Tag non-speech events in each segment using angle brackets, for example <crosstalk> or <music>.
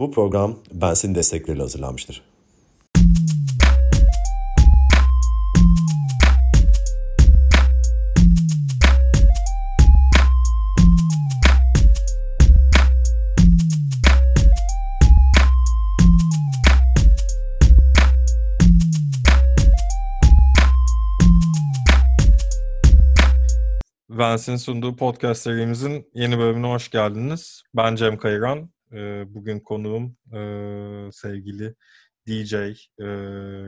Bu program Bensin destekleriyle hazırlanmıştır. Vance'in sunduğu podcast serimizin yeni bölümüne hoş geldiniz. Ben Cem Kayıran. Bugün konuğum e, sevgili DJ, e,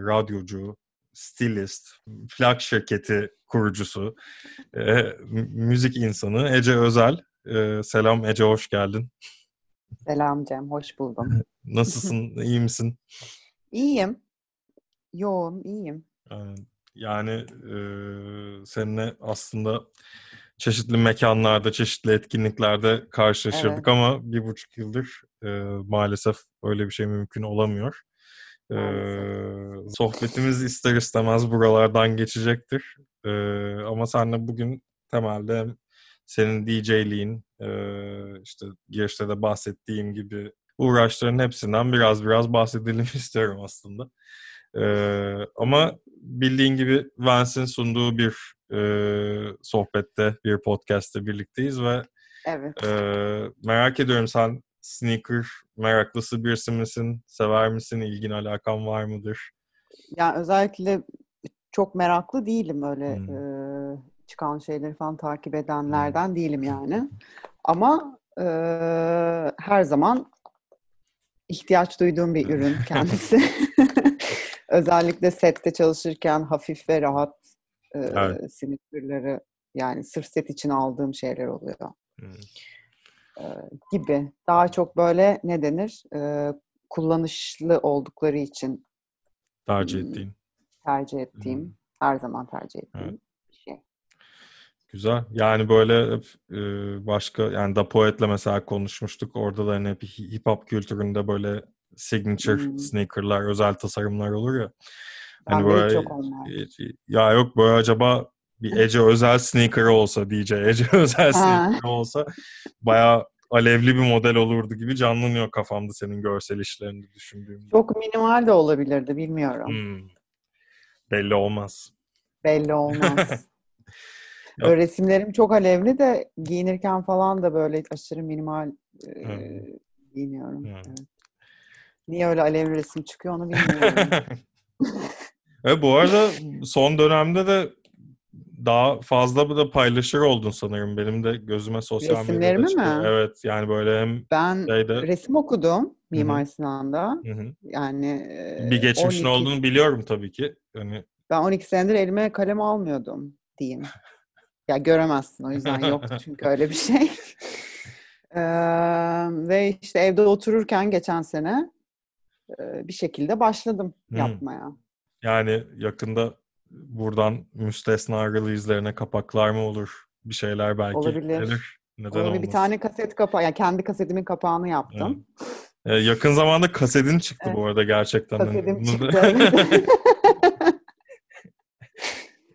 radyocu, stilist, plak şirketi kurucusu, e, müzik insanı Ece Özel. Selam Ece, hoş geldin. Selam Cem, hoş buldum. <laughs> Nasılsın, <laughs> iyi misin? İyiyim. Yoğun, iyiyim. Yani e, seninle aslında çeşitli mekanlarda, çeşitli etkinliklerde karşılaşırdık evet. ama bir buçuk yıldır e, maalesef öyle bir şey mümkün olamıyor. E, sohbetimiz ister istemez buralardan geçecektir. E, ama seninle bugün temelde senin DJ'liğin, e, işte girişte de bahsettiğim gibi uğraşların hepsinden biraz biraz bahsedelim <laughs> istiyorum aslında. Ee, ama bildiğin gibi Vance'in sunduğu bir e, sohbette, bir podcast'te birlikteyiz ve evet. e, merak ediyorum sen sneaker meraklısı birisi misin? Sever misin? İlgin alakan var mıdır? Yani özellikle çok meraklı değilim öyle hmm. e, çıkan şeyleri falan takip edenlerden hmm. değilim yani. Ama e, her zaman ihtiyaç duyduğum bir <laughs> ürün kendisi. <laughs> Özellikle sette çalışırken hafif ve rahat e, evet. sinirleri yani sırf set için aldığım şeyler oluyor. Hmm. E, gibi. Daha çok böyle ne denir? E, kullanışlı oldukları için tercih ettiğin. Tercih ettiğim. Hmm. Her zaman tercih ettiğim evet. şey. Güzel. Yani böyle hep başka yani da poetle mesela konuşmuştuk. Orada da hani hep hip hop kültüründe böyle signature hmm. sneakerlar, özel tasarımlar olur ya. Hani böyle çok ya yok böyle acaba bir Ece özel sneaker olsa DJ Ece <laughs> özel sneaker olsa bayağı alevli bir model olurdu gibi canlanıyor kafamda senin görsel işlerini düşündüğümde. Çok minimal de olabilirdi bilmiyorum. Hmm. Belli olmaz. Belli olmaz. <laughs> Böyle resimlerim çok alevli de giyinirken falan da böyle aşırı minimal e, hmm. giyiniyorum. Hmm. Evet. Niye öyle alevli resim çıkıyor onu bilmiyorum. <laughs> <laughs> evet, bu arada son dönemde de daha fazla da paylaşır oldun sanırım. Benim de gözüme sosyal Resimlerimi medyada mi? Evet yani böyle hem Ben şeyde... resim okudum Mimar Sinan'da. Hı-hı. Yani bir geçmişin 12... olduğunu biliyorum tabii ki. Yani... Ben 12 senedir elime kalem almıyordum diyeyim. ya göremezsin o yüzden yoktu <laughs> çünkü öyle bir şey. ee, ve işte evde otururken geçen sene bir şekilde başladım hmm. yapmaya. Yani yakında buradan müstesna release'lerine kapaklar mı olur? Bir şeyler belki Olabilir. gelir. Neden Olabilir. Bir tane kaset kapağı, yani kendi kasetimin kapağını yaptım. Evet. Ee, yakın zamanda kasetin çıktı evet. bu arada gerçekten. Kasetim çıktı. <laughs>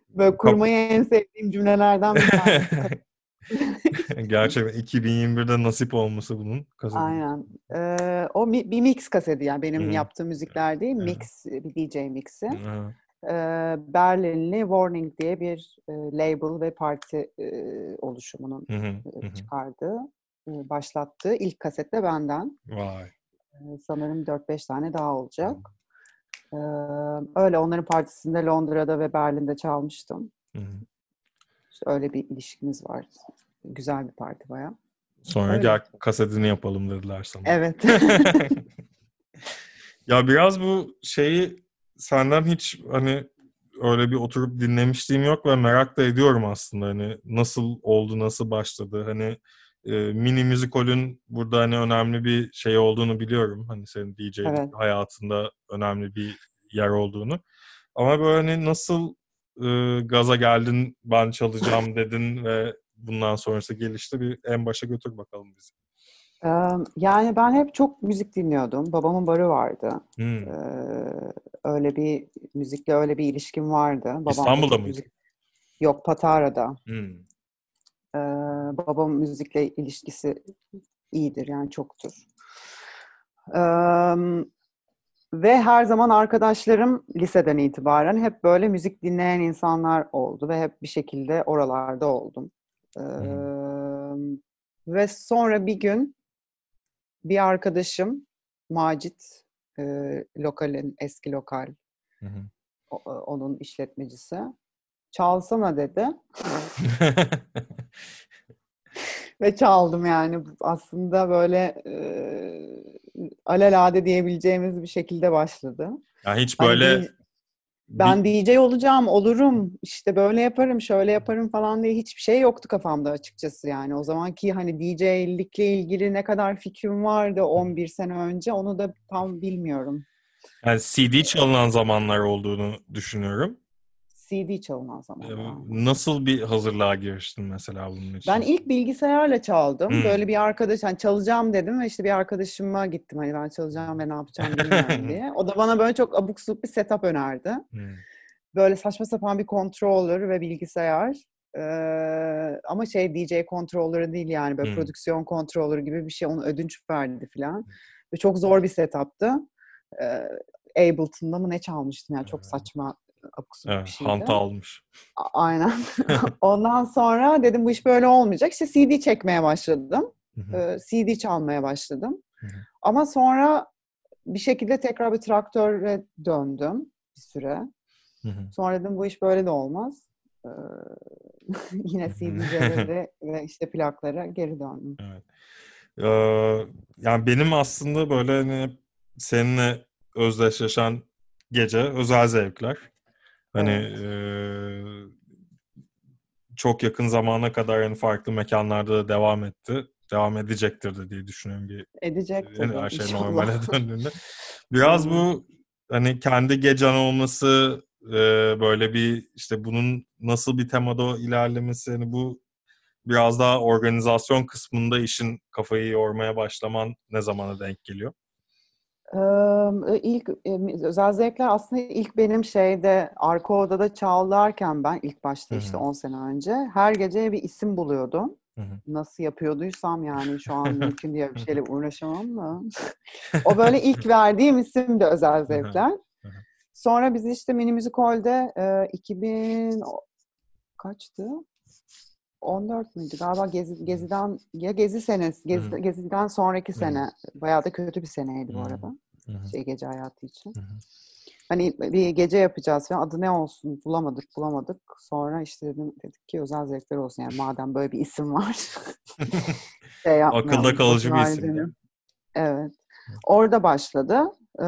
Böyle kurmayı en sevdiğim cümlelerden bir tanesi. <laughs> <laughs> Gerçekten 2021'de nasip olması bunun kaseti. Aynen. Ee, o mi, bir mix kaseti yani benim Hı-hı. yaptığım müzikler değil, Hı-hı. mix bir DJ mixi. Ee, Berlinli Warning diye bir e, label ve parti e, oluşumunun e, çıkardığı, e, başlattığı ilk kasette benden. Vay. E, sanırım 4-5 tane daha olacak. Ee, öyle onların partisinde Londra'da ve Berlin'de çalmıştım. Hı-hı. İşte öyle bir ilişkimiz var. Güzel bir parti baya. Sonra gel kasetini yapalım dediler sana. Evet. <laughs> ya biraz bu şeyi senden hiç hani öyle bir oturup dinlemişliğim yok ve merak da ediyorum aslında hani nasıl oldu, nasıl başladı. Hani e, mini müzikolün burada hani önemli bir şey olduğunu biliyorum. Hani senin DJ evet. hayatında önemli bir yer olduğunu. Ama böyle hani nasıl e, gaza geldin, ben çalacağım dedin ve bundan sonrası gelişti. Bir en başa götür bakalım bizi. Yani ben hep çok müzik dinliyordum. Babamın barı vardı. Hmm. öyle bir müzikle öyle bir ilişkim vardı. Babam İstanbul'da mıydı? Müzik... Yok Patara'da. Hmm. babam müzikle ilişkisi iyidir yani çoktur. Eee, ve her zaman arkadaşlarım liseden itibaren hep böyle müzik dinleyen insanlar oldu ve hep bir şekilde oralarda oldum. Eee, ve sonra bir gün bir arkadaşım Macit, eee, lokalin eski lokal Hı hı. o- onun işletmecisi. Çalsana dedi. <laughs> Ve çaldım yani aslında böyle e, alelade diyebileceğimiz bir şekilde başladı. Ya hiç böyle ben bir- DJ olacağım, olurum, işte böyle yaparım, şöyle yaparım falan diye hiçbir şey yoktu kafamda açıkçası yani. O zamanki hani DJ'likle ilgili ne kadar fikrim vardı 11 sene önce onu da tam bilmiyorum. yani CD çalınan zamanlar olduğunu düşünüyorum. CD çalınan zaman. Nasıl bir hazırlığa giriştin mesela bunun için? Ben ilk bilgisayarla çaldım. Hmm. Böyle bir arkadaş, hani çalacağım dedim ve işte bir arkadaşıma gittim. Hani ben çalacağım ve ne yapacağım bilmiyorum <laughs> diye. O da bana böyle çok abuk subuk bir setup önerdi. Hmm. Böyle saçma sapan bir controller ve bilgisayar. Ee, ama şey DJ controller'ı değil yani böyle Hmm. prodüksiyon controller gibi bir şey. Onu ödünç verdi falan. Ve çok zor bir setup'tı. Ee, Ableton'da mı ne çalmıştım yani çok saçma abuk Evet, bir şeydi. hanta almış. Aynen. <laughs> <laughs> Ondan sonra dedim bu iş böyle olmayacak. İşte CD çekmeye başladım. Hı hı. Ee, CD çalmaya başladım. Hı hı. Ama sonra bir şekilde tekrar bir traktöre döndüm bir süre. Hı hı. Sonra dedim bu iş böyle de olmaz. Ee, <laughs> yine CD'lere ve işte plaklara geri döndüm. Evet. Ee, yani benim aslında böyle hani seninle özdeşleşen gece özel zevkler. Hani eee, çok yakın zamana kadar hani farklı mekanlarda da devam etti. Devam edecektir de diye düşünüyorum bir Edecek yani tabii her şey inşallah. normale <laughs> döndüğünde. Biraz bu hani kendi gecen olması eee, böyle bir işte bunun nasıl bir temada ilerlemesi hani bu biraz daha organizasyon kısmında işin kafayı yormaya başlaman ne zamana denk geliyor? Eee, ilk e, özel zevkler aslında ilk benim şeyde arka odada çalarken ben ilk başta işte hı. 10 sene önce her gece bir isim buluyordum. Hı hı. Nasıl yapıyorduysam yani şu an <laughs> mümkün diye bir şeyle uğraşamam da. <laughs> o böyle ilk verdiğim isim de özel zevkler. hı. Sonra biz işte Mini Müzik Hall'de e, 2000 o- kaçtı? 14 müydü? Galiba Gezi, Gezi'den ya Gezi senesi, Gezi, Hı. Gezi'den sonraki sene. Bayağı da kötü bir seneydi bu arada. Hı hı. Şey gece hayatı için. Hı hı. Hani bir gece yapacağız falan. Adı ne olsun? Bulamadık, bulamadık. Sonra işte dedim, dedik ki özel zevkler olsun. Yani madem böyle bir isim var. <laughs> <laughs> şey Akılda kalıcı bir isim. Evet. Orada başladı. Ee,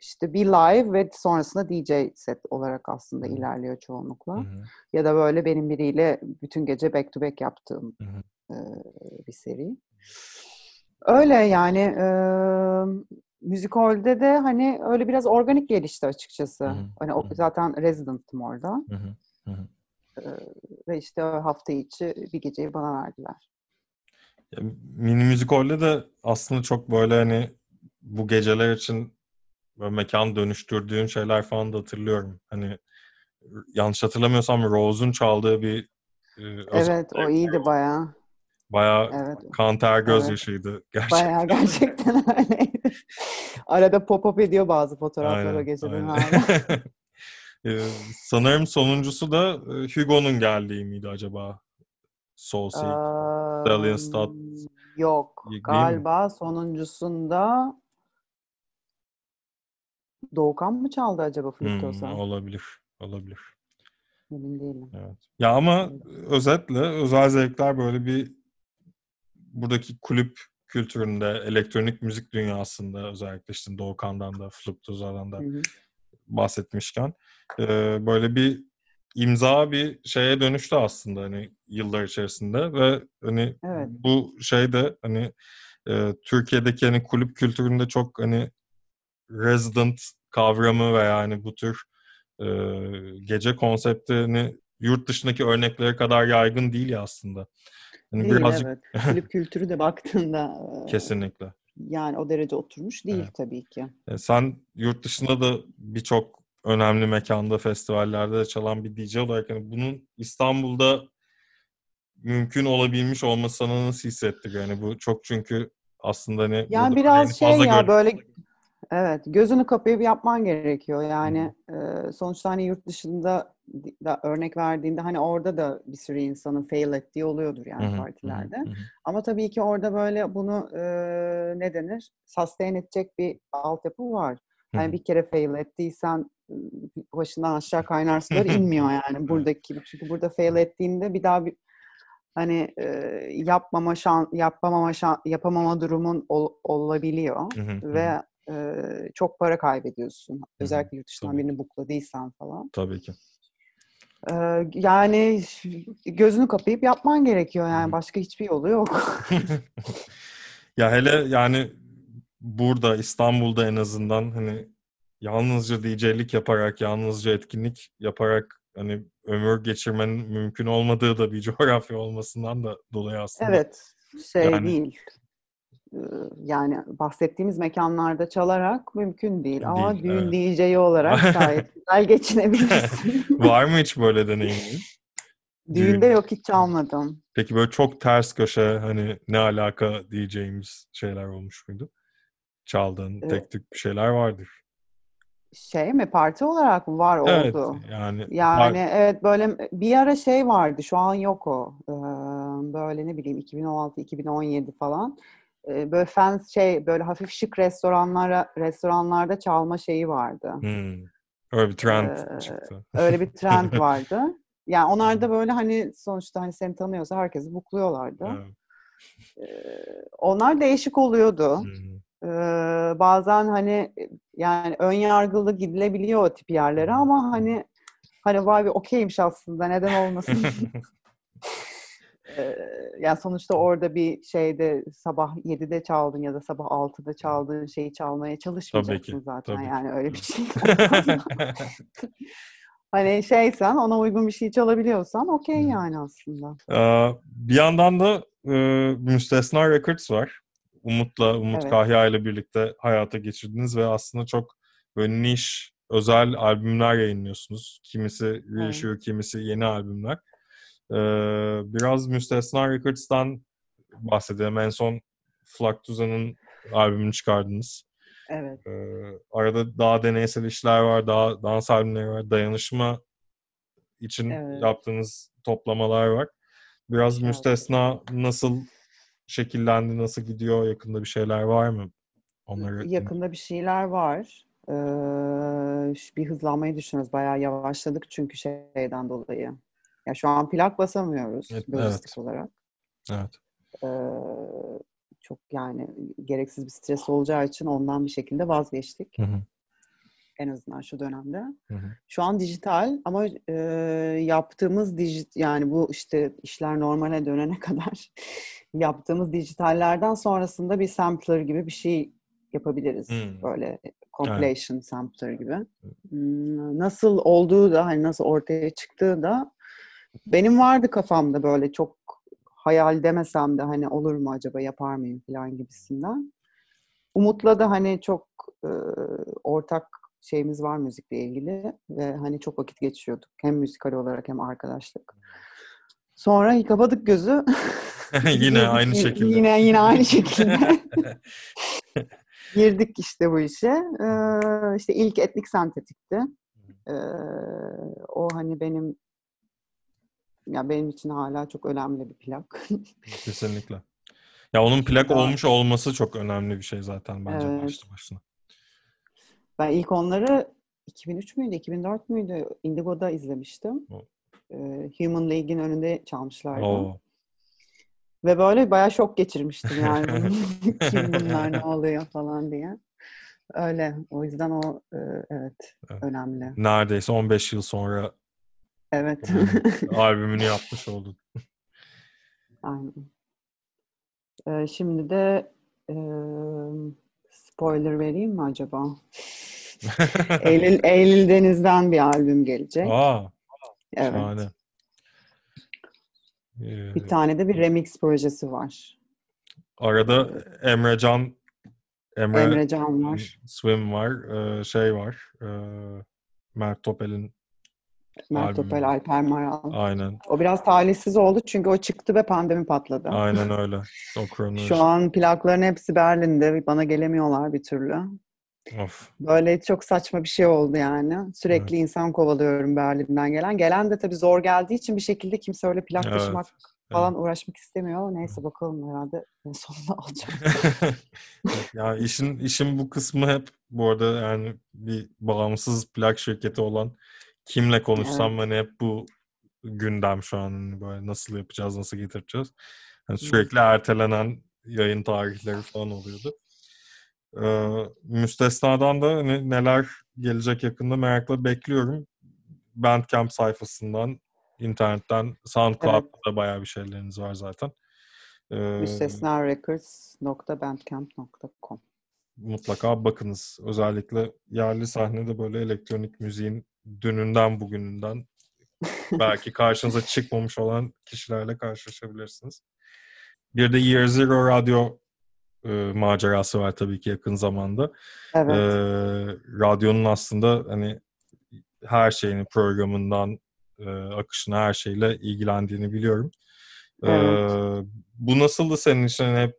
işte bir live ve sonrasında DJ set olarak aslında Hı hı. ilerliyor çoğunlukla. Hı hı. Ya da böyle benim biriyle bütün gece back to back yaptığım Hı hı. e, bir seri. Öyle yani e, müzik hall'de de hani öyle biraz organik gelişti açıkçası. Hı hı. Hani o, zaten resident'tım orada. Hı hı. Hı hı. E, ve işte hafta içi bir geceyi bana verdiler. Ya, Mini Müzik Hall'de de aslında çok böyle hani bu geceler için böyle mekan dönüştürdüğün şeyler falan da hatırlıyorum. Hani yanlış hatırlamıyorsam Rose'un çaldığı bir e, Evet o iyiydi bayağı. bayağı Evet. kan ter göz Evet. gerçekten. <laughs> Bayağı gerçekten <laughs> öyleydi. Arada pop-up ediyor bazı fotoğraflar o Aynen, geceden aynen. hala. <laughs> Ee, sanırım sonuncusu da e, Hugo'nun geldiği miydi acaba? Soul Seek. Stallion Eee, Yok. Değil mi? Galiba sonuncusunda Doğukan mı çaldı acaba Hmm, Flüktos'a? olabilir. Olabilir. Emin değilim. Evet. Ya ama özetle özel zevkler böyle bir buradaki kulüp kültüründe, elektronik müzik dünyasında özellikle işte Doğukan'dan da, Fluktuza'dan da Hı hı. bahsetmişken e, böyle bir imza bir şeye dönüştü aslında hani yıllar içerisinde ve hani Evet. bu şey de hani e, Türkiye'deki hani kulüp kültüründe çok hani resident kavramı ve yani bu tür e, gece konseptini yurt dışındaki örneklere kadar yaygın değil ya aslında. Hani Değil birazcık evet. <laughs> Kulüp kültürü de baktığında eee, kesinlikle. yani o derece oturmuş değil Evet. tabii ki. E, Sen yurt dışında da birçok önemli mekanda, festivallerde de çalan bir DJ olarak hani bunun İstanbul'da mümkün olabilmiş olması sana nasıl hissettiriyor? Yani bu çok çünkü aslında hani Yani biraz şey ya böyle evet gözünü kapayıp yapman gerekiyor. Yani e, sonuçta hani yurt dışında da örnek verdiğinde hani orada da bir sürü insanın fail ettiği oluyordur yani hı, hı hı, partilerde. hı hı. Ama tabii ki orada böyle bunu e, ne denir? Sustain edecek bir altyapı var. Hani bir kere fail ettiysen başından aşağı kaynar sular <laughs> inmiyor yani buradaki gibi. Çünkü burada fail ettiğinde bir daha bir hani e, yapmama şan yapamama şan, yapamama durumun ol- olabiliyor ve e, çok para kaybediyorsun. Özellikle yurt dışından Tabii. birini bukladıysan falan. Tabii ki. E, yani gözünü kapayıp yapman gerekiyor yani başka hiçbir yolu yok. <laughs> Ya hele yani burada İstanbul'da en azından hani yalnızca DJ'lik yaparak, yalnızca etkinlik yaparak hani ömür geçirmenin mümkün olmadığı da bir <laughs> coğrafya olmasından da dolayı aslında. Evet, şey Yani- değil. Yani bahsettiğimiz mekanlarda çalarak mümkün değil. Ama Değil, düğün evet. DJ'yi olarak <laughs> gayet güzel geçinebilirsin. <laughs> Var mı hiç böyle deneyimin? Düğünde Düğün- yok hiç çalmadım. Peki böyle çok ters köşe hani ne alaka diyeceğimiz şeyler olmuş muydu? Çaldığın Ee, tek tük bir şeyler vardır. Şey mi parti olarak mı var Evet oldu? yani Yani evet böyle bir ara şey vardı şu an yok o. Ee, Böyle ne bileyim 2016-2017 falan. Böyle fans şey böyle hafif şık restoranlara restoranlarda çalma şeyi vardı. hmm, öyle bir trend Ee, çıktı. Öyle bir trend <laughs> vardı. Yani onlar da böyle hani sonuçta hani seni tanıyorsa herkesi bukluyorlardı. Evet. Ee, Onlar değişik oluyordu. Hmm. Ee, bazen hani yani ön yargılı gidilebiliyor o tip yerlere ama hani hani vay be okeymiş aslında neden olmasın. <laughs> Yani sonuçta orada bir şeyde sabah 7'de çaldın ya da sabah 6'da çaldığın şeyi çalmaya çalışmayacaksın zaten tabii yani öyle bir şey. <laughs> hani şeysen ona uygun bir şey çalabiliyorsan okey yani aslında. Ee, bir yandan da e, Müstesna Records var. Umut'la, Umut Evet. Kahya ile birlikte hayata geçirdiniz ve aslında çok böyle niş, özel albümler yayınlıyorsunuz. Kimisi reissue, kimisi yeni albümler. Ee, biraz Müstesna Records'tan bahsedelim. En son Flaktuza'nın albümünü çıkardınız. Evet. Ee, arada daha deneysel işler var, daha dans albümleri var, dayanışma için Evet. yaptığınız toplamalar var. Biraz Şarkı. müstesna nasıl şekillendi, nasıl gidiyor, yakında bir şeyler var mı? Onları Yakında bir şeyler var. Ee, bir hızlanmayı düşünüyoruz. Bayağı yavaşladık çünkü şeyden dolayı. Ya şu an plak basamıyoruz Evet, lojistik evet. olarak. Evet. Ee, çok yani gereksiz bir stres olacağı için ondan bir şekilde vazgeçtik. Hı hı, En azından şu dönemde. hı hı. Şu an dijital ama e, yaptığımız dijit yani bu işte işler normale dönene <laughs> kadar yaptığımız dijitallerden sonrasında bir sampler gibi bir şey yapabiliriz. Hmm. Böyle compilation sampler gibi. Nasıl olduğu da hani nasıl ortaya çıktığı da benim vardı kafamda böyle çok hayal demesem de hani olur mu acaba yapar mıyım falan gibisinden. Umut'la da hani çok e, ortak şeyimiz var müzikle ilgili ve hani çok vakit geçiriyorduk. Hem müzikal olarak hem arkadaşlık. Sonra kapadık gözü. <laughs> Yine aynı şekilde. Yine yine aynı şekilde. <laughs> Girdik işte bu işe. Ee, işte ilk etnik sentetikti. Ee, o hani benim ya benim için hala çok önemli bir plak. Kesinlikle. Ya onun plak Daha- olmuş olması çok önemli bir şey zaten bence Evet. başlı başına. Ben ilk onları 2003 müydü, 2004 müydü Indigo'da izlemiştim. O. Ee, Human League'in önünde çalmışlardı. Oo. Ve böyle bayağı şok geçirmiştim yani. <laughs> <laughs> Kim bunlar ne oluyor falan diye. Öyle. O yüzden o e, evet Evet. önemli. Neredeyse 15 yıl sonra Evet. <laughs> albümünü yapmış oldun. Aynen. Ee, şimdi de e, spoiler vereyim mi acaba? <laughs> Eylül, Eylül Deniz'den bir albüm gelecek. Aa, Evet. şahane. Ee, Bir tane de bir remix projesi var. arada Emre Can Emre, Emre Can var. Swim var. şey var. Mert Topel'in Mert. Topel, Alper Maral. Aynen. O biraz talihsiz oldu çünkü o çıktı ve pandemi patladı. Aynen <laughs> öyle. O kronoloji. Şu an plakların hepsi Berlin'de. Bana gelemiyorlar bir türlü. Of. Böyle çok saçma bir şey oldu yani. Sürekli insan kovalıyorum Berlin'den gelen. Gelen de tabii zor geldiği için bir şekilde kimse öyle plak Evet, taşımak falan uğraşmak istemiyor. Neyse bakalım herhalde en sonunda <laughs> alacağım. <laughs> ya işin işin bu kısmı hep bu arada yani bir bağımsız plak şirketi olan kimle konuşsam hani hep bu gündem şu an hani böyle nasıl yapacağız, nasıl getireceğiz. Yani sürekli ertelenen yayın tarihleri falan oluyordu. Ee, müstesnadan da hani neler gelecek yakında merakla bekliyorum. Bandcamp sayfasından, internetten, SoundCloud'da da bayağı bir şeyleriniz var zaten. Ee, Müstesnarecords.bandcamp.com mutlaka bakınız. Özellikle yerli sahnede böyle elektronik müziğin dününden bugününden <laughs> belki karşınıza çıkmamış olan kişilerle karşılaşabilirsiniz. Bir de Year Zero radyo e, macerası var tabii ki yakın zamanda. Evet. E, radyonun aslında hani her şeyini programından e, akışına her şeyle ilgilendiğini biliyorum. E, Evet. bu nasıldı senin için? Hani hep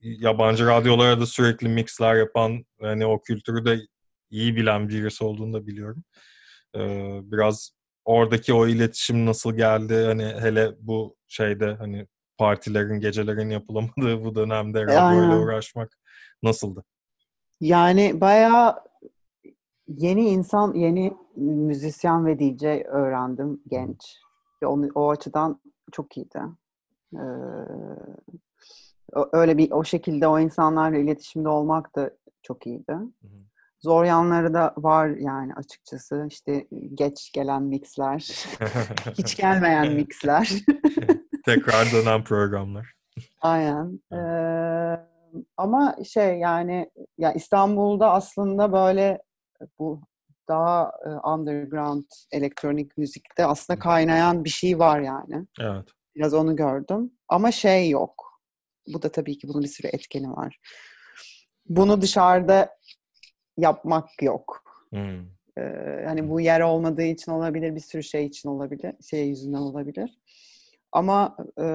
yabancı radyolara da sürekli mixler yapan hani o kültürü de iyi bilen birisi olduğunu da biliyorum. Ee, biraz oradaki o iletişim nasıl geldi? Hani hele bu şeyde hani partilerin, gecelerin yapılamadığı bu dönemde radyoyla Aynen. uğraşmak nasıldı? Yani bayağı yeni insan, yeni müzisyen ve DJ öğrendim genç. Ve onu, o açıdan çok iyiydi. Ee, öyle bir o şekilde o insanlarla iletişimde olmak da çok iyiydi. Zor yanları da var yani açıkçası. İşte geç gelen mixler, <laughs> hiç gelmeyen mixler. <laughs> Tekrar <laughs> dönen programlar. Aynen. Ee, ama şey yani ya İstanbul'da aslında böyle bu daha underground elektronik müzikte aslında kaynayan bir şey var yani. Evet. Biraz onu gördüm. Ama şey yok. Bu da tabii ki bunun bir sürü etkeni var. Bunu dışarıda yapmak yok. Hmm. Ee, hani bu yer olmadığı için olabilir, bir sürü şey için olabilir, şey yüzünden olabilir. Ama e,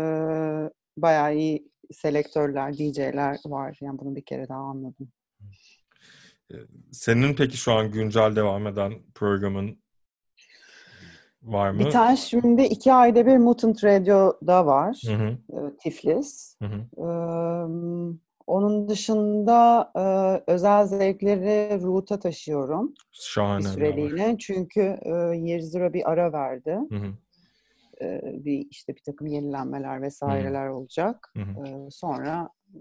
bayağı iyi selektörler, DJ'ler var. Yani bunu bir kere daha anladım. Senin peki şu an güncel devam eden programın var mı? Bir tane şimdi iki ayda bir Mutant Radio'da var. Hı hı, e, Tiflis. hı hı. Ee, onun dışında e, özel zevkleri Root'a taşıyorum Şahane. bir süreliğine. Çünkü e, Year Zero bir ara verdi. Hı hı, Ee, bir işte bir takım yenilenmeler vesaireler olacak. hı hı. Ee, sonra e,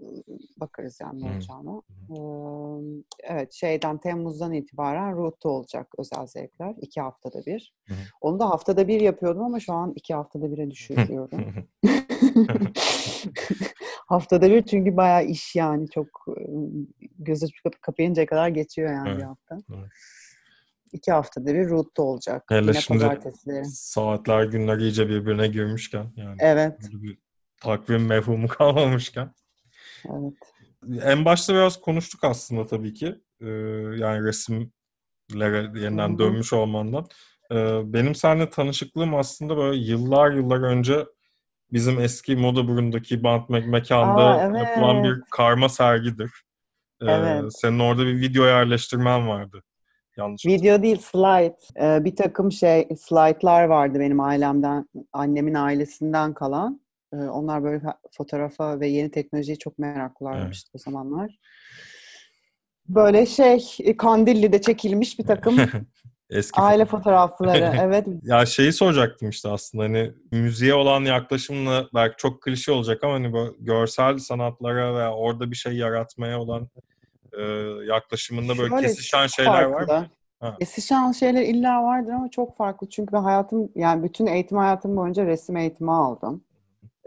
bakarız yani ne Hı. olacağını. Ee, evet şeyden Temmuz'dan itibaren Root'ta olacak özel zevkler. iki haftada bir. Hı hı. Onu da haftada bir yapıyordum ama şu an iki haftada bire düşürüyorum. <laughs> <laughs> haftada bir çünkü bayağı iş yani çok gözü kap- kapayıncaya kadar geçiyor yani bir Evet, hafta. evet. İki haftada bir Root'ta olacak. Hele Yine şimdi pazartesileri. saatler günler iyice birbirine girmişken yani Evet, bir takvim mefhumu <laughs> kalmamışken. evet. En başta biraz konuştuk aslında tabii ki. Ee, yani resimlere yeniden Hı hı. dönmüş olmandan. Ee, benim seninle tanışıklığım aslında böyle yıllar yıllar önce bizim eski Moda Burun'daki Band Me- mekanda Aa, evet. yapılan bir karma sergidir. Ee, Evet. Senin orada bir video yerleştirmen vardı. Yanlış Video değil, slide. Ee, bir takım şey, slaytlar vardı benim ailemden, annemin ailesinden kalan. Ee, onlar böyle fa- fotoğrafa ve yeni teknolojiye çok meraklılarmıştı o zamanlar. Böyle şey, e, Kandilli'de çekilmiş bir takım <laughs> Eski aile fotoğraf. fotoğrafları. <laughs> Evet, Ya şeyi soracaktım işte aslında hani müziğe olan yaklaşımla belki çok klişe olacak ama hani böyle görsel sanatlara veya orada bir şey yaratmaya olan e, yaklaşımında böyle Şöyle kesişen şeyler var mı? farklı. Ha. Kesişen şeyler illa vardır ama çok farklı. Çünkü ben hayatım, yani bütün eğitim hayatım boyunca resim eğitimi aldım.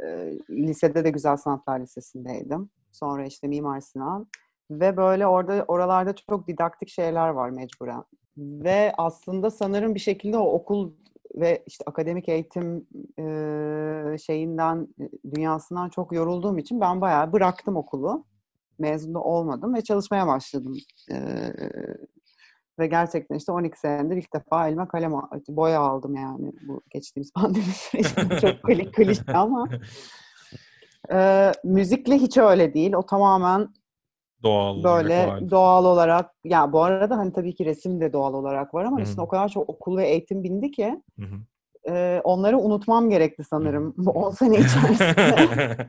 Ee, lisede de Güzel Sanatlar Lisesi'ndeydim. Sonra işte Mimar Sinan. Ve böyle orada oralarda çok didaktik şeyler var mecburen. Ve aslında sanırım bir şekilde o okul ve işte akademik eğitim e, şeyinden, dünyasından çok yorulduğum için ben bayağı bıraktım okulu. Mezun olmadım ve çalışmaya başladım. E, Ve gerçekten işte 12 senedir ilk defa elime kalem al- boya aldım yani bu geçtiğimiz <laughs> pandemi sürecinde. Çok kli- klişe ama e, müzikle hiç öyle değil. O tamamen Doğal olarak böyle vardı. doğal olarak ya bu arada hani tabii ki resim de doğal olarak var ama Hı üstüne o kadar çok okul ve eğitim bindi ki e, onları unutmam gerekti sanırım bu 10 sene içerisinde. <laughs>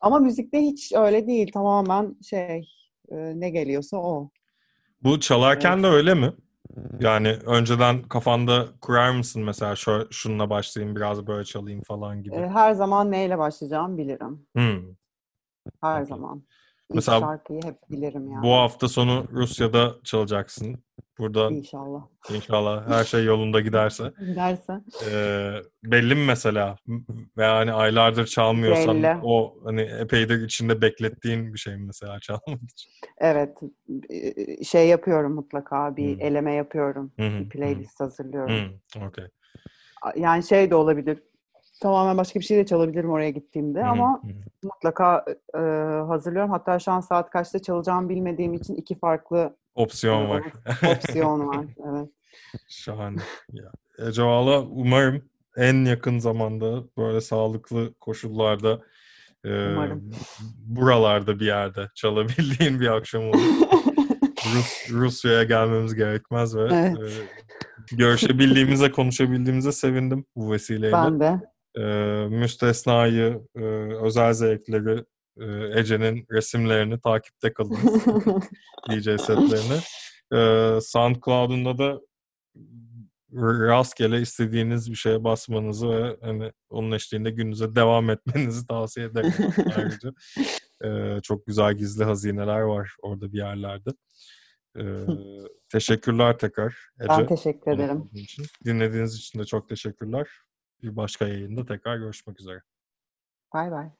Ama müzikte hiç öyle değil. Tamamen şey e, ne geliyorsa o. Bu çalarken de öyle mi? Yani önceden kafanda kurar mısın mesela şu, şununla başlayayım biraz böyle çalayım falan gibi. Her zaman neyle başlayacağımı bilirim. Hmm. Her Okey. zaman. Mesela şarkıyı hep bilirim yani. Bu hafta sonu Rusya'da çalacaksın. Burada İnşallah. inşallah her şey yolunda giderse. <laughs> Derse. Ee, belli mi mesela? Ve hani aylardır çalmıyorsan Belli. o hani epeydir içinde beklettiğin bir şey mi mesela çalmak için? Evet. Şey yapıyorum mutlaka. Bir Hmm. eleme yapıyorum. Hı, Bir playlist hazırlıyorum. hı. Hmm, okey. Yani şey de olabilir. Tamamen başka bir şey de çalabilirim oraya gittiğimde Hı hı, ama hı hı. mutlaka e, hazırlıyorum. Hatta şu an saat kaçta çalacağımı bilmediğim için iki farklı Opsiyon var. opsiyon <laughs> var. Evet. Şahane. Ya, Ece Valla umarım en yakın zamanda böyle sağlıklı koşullarda e, Umarım. buralarda bir yerde çalabildiğin bir akşam olur. <laughs> Rus, Rusya'ya gelmemiz gerekmez ve Evet. e, görüşebildiğimize, konuşabildiğimize sevindim bu vesileyle. Ben de. E, müstesnayı, e, özel zevkleri, e, Ece'nin resimlerini takipte kalınız. <laughs> DJ setlerini. Ee, SoundCloud'unda da rastgele istediğiniz bir şeye basmanızı ve hani onun eşliğinde gününüze devam etmenizi tavsiye ederim ayrıca. Ee, çok güzel gizli hazineler var orada bir yerlerde. Ee, <laughs> teşekkürler tekrar Ece. Ben teşekkür ederim. Dinlediğiniz için de çok teşekkürler. Bir başka yayında tekrar görüşmek üzere. Bay bay.